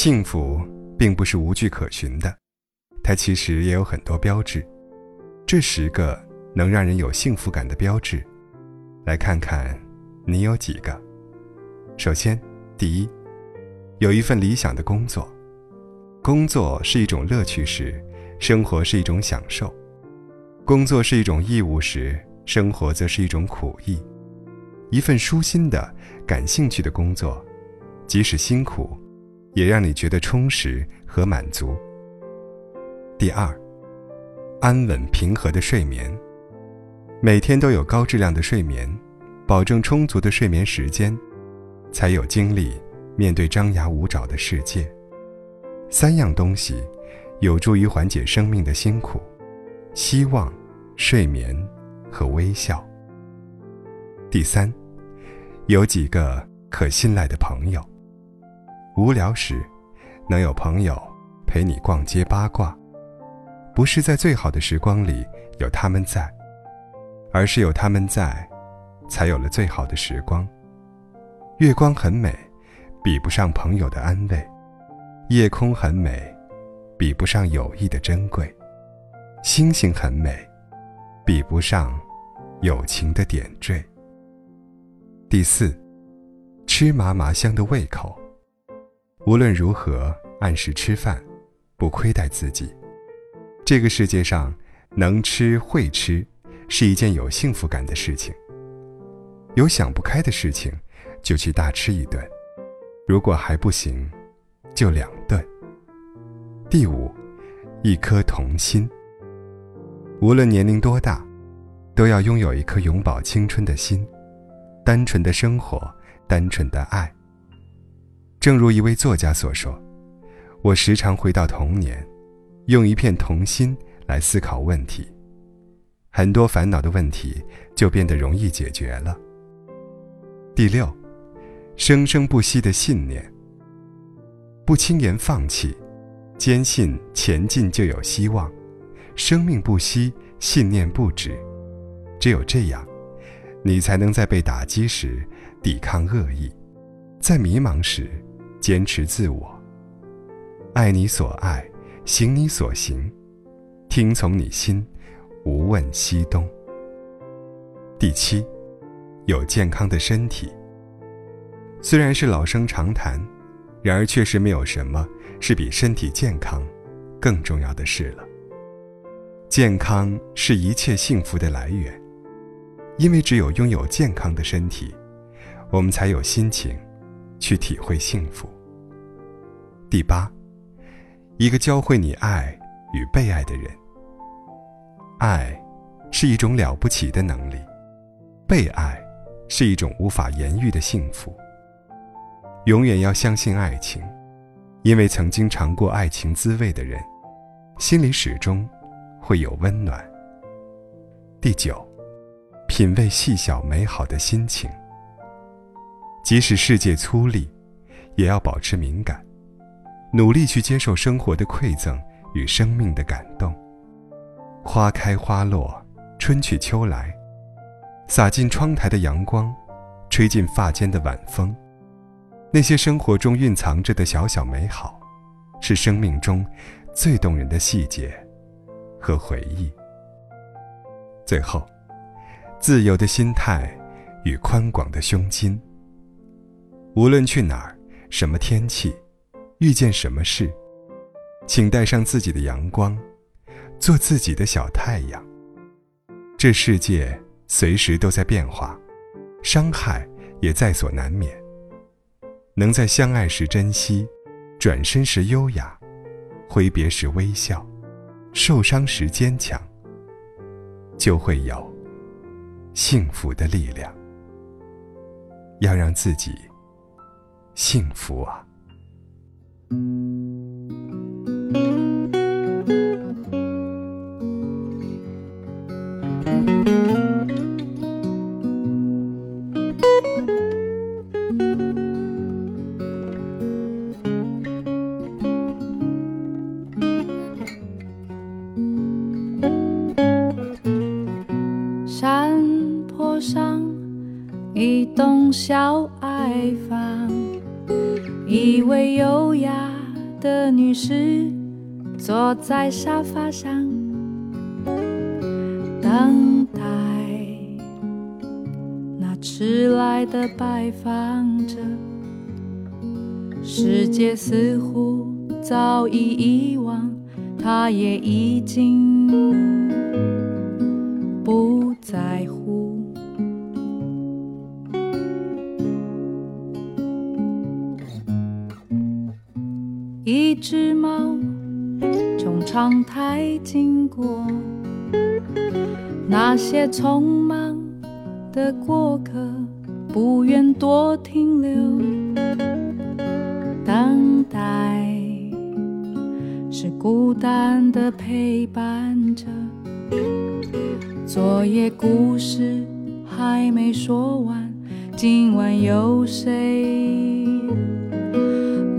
幸福并不是无据可循的，它其实也有很多标志。这十个能让人有幸福感的标志，来看看你有几个。首先，第一，有一份理想的工作。工作是一种乐趣时，生活是一种享受；工作是一种义务时，生活则是一种苦役。一份舒心的、感兴趣的工作，即使辛苦，也让你觉得充实和满足。第二，安稳平和的睡眠，每天都有高质量的睡眠，保证充足的睡眠时间，才有精力面对张牙舞爪的世界。三样东西，有助于缓解生命的辛苦：希望、睡眠和微笑。第三，有几个可信赖的朋友。无聊时，能有朋友陪你逛街八卦，不是在最好的时光里有他们在，而是有他们在，才有了最好的时光。月光很美，比不上朋友的安慰。夜空很美，比不上友谊的珍贵；星星很美，比不上友情的点缀。第四，吃麻麻香的胃口。无论如何，按时吃饭，不亏待自己。这个世界上，能吃会吃，是一件有幸福感的事情。有想不开的事情，就去大吃一顿；如果还不行，就两顿。第五，一颗童心。无论年龄多大，都要拥有一颗永葆青春的心，单纯的生活，单纯的爱。正如一位作家所说：“我时常回到童年，用一片童心来思考问题，很多烦恼的问题就变得容易解决了。”第六，生生不息的信念。不轻言放弃，坚信前进就有希望。生命不息，信念不止。只有这样，你才能在被打击时抵抗恶意，在迷茫时坚持自我。爱你所爱，行你所行，听从你心，无问西东。第七，有健康的身体。虽然是老生常谈。然而，确实没有什么是比身体健康更重要的事了。健康是一切幸福的来源，因为只有拥有健康的身体，我们才有心情去体会幸福。第八，一个教会你爱与被爱的人。爱是一种了不起的能力，被爱是一种无法言喻的幸福。永远要相信爱情，因为曾经尝过爱情滋味的人，心里始终会有温暖。第九，品味细小美好的心情。即使世界粗粝，也要保持敏感，努力去接受生活的馈赠与生命的感动。花开花落，春去秋来，洒进窗台的阳光，吹进发间的晚风。那些生活中蕴藏着的小小美好，是生命中最动人的细节和回忆。最后，自由的心态与宽广的胸襟。无论去哪儿，什么天气，遇见什么事，请带上自己的阳光，做自己的小太阳。这世界随时都在变化，伤害也在所难免。能在相爱时珍惜，转身时优雅，挥别时微笑，受伤时坚强，就会有幸福的力量。要让自己幸福啊山坡上一栋小矮房。一位优雅的女士坐在沙发上，等待那迟来的拜访者。世界似乎早已遗忘，她也已经不在乎。只猫从窗台经过，那些匆忙的过客不愿多停留。等待是孤单的陪伴着，昨夜故事还没说完，今晚有谁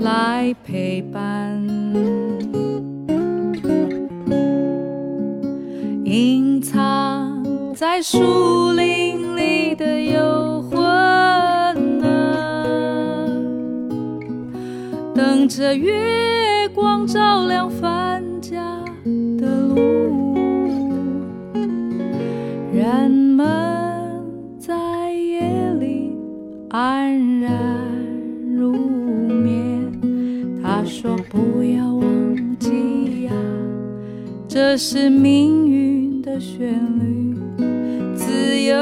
来陪伴？隐藏在树林里的幽魂啊。等着月光照亮返家的路，人们在夜里安然说：“不要忘记呀，这是命运的旋律，自由。”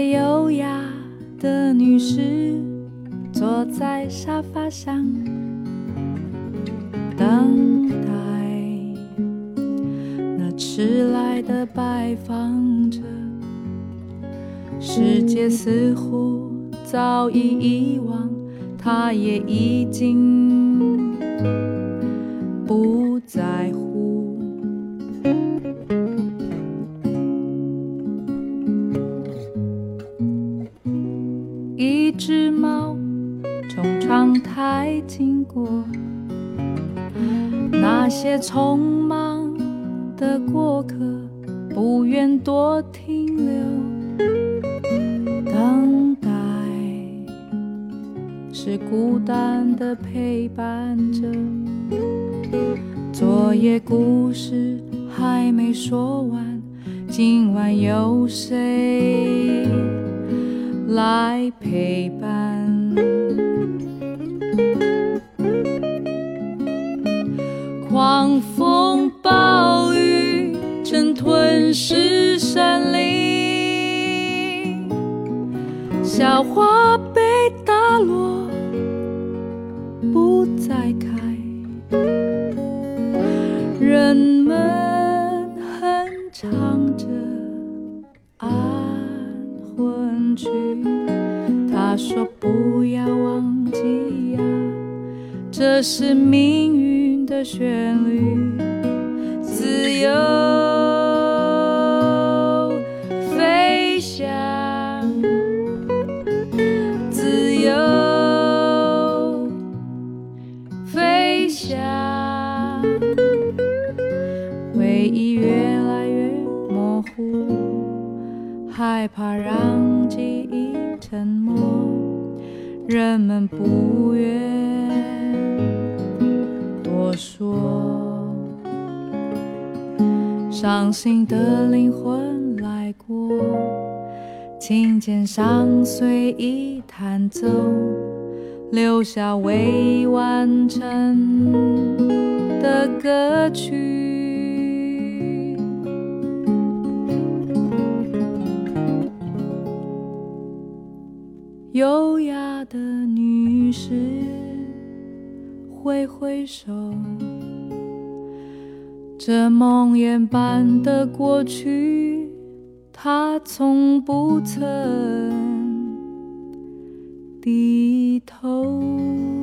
优雅的女士坐在沙发上，等待那迟来的拜访者。世界似乎早已遗忘，她也已经匆忙的过客不愿多停留。等待是孤单的陪伴着，昨夜故事还没说完，今晚有谁？来陪伴，花被打落，不再开，人们哼唱着安魂曲。他说：“不要忘记呀，这是命运的旋律，害怕让记忆沉默。人们不愿多说，伤心的灵魂来过，琴键上随意弹奏，留下未完成的歌曲。优雅的女士挥挥手，这梦魇般的过去，她从不曾低头。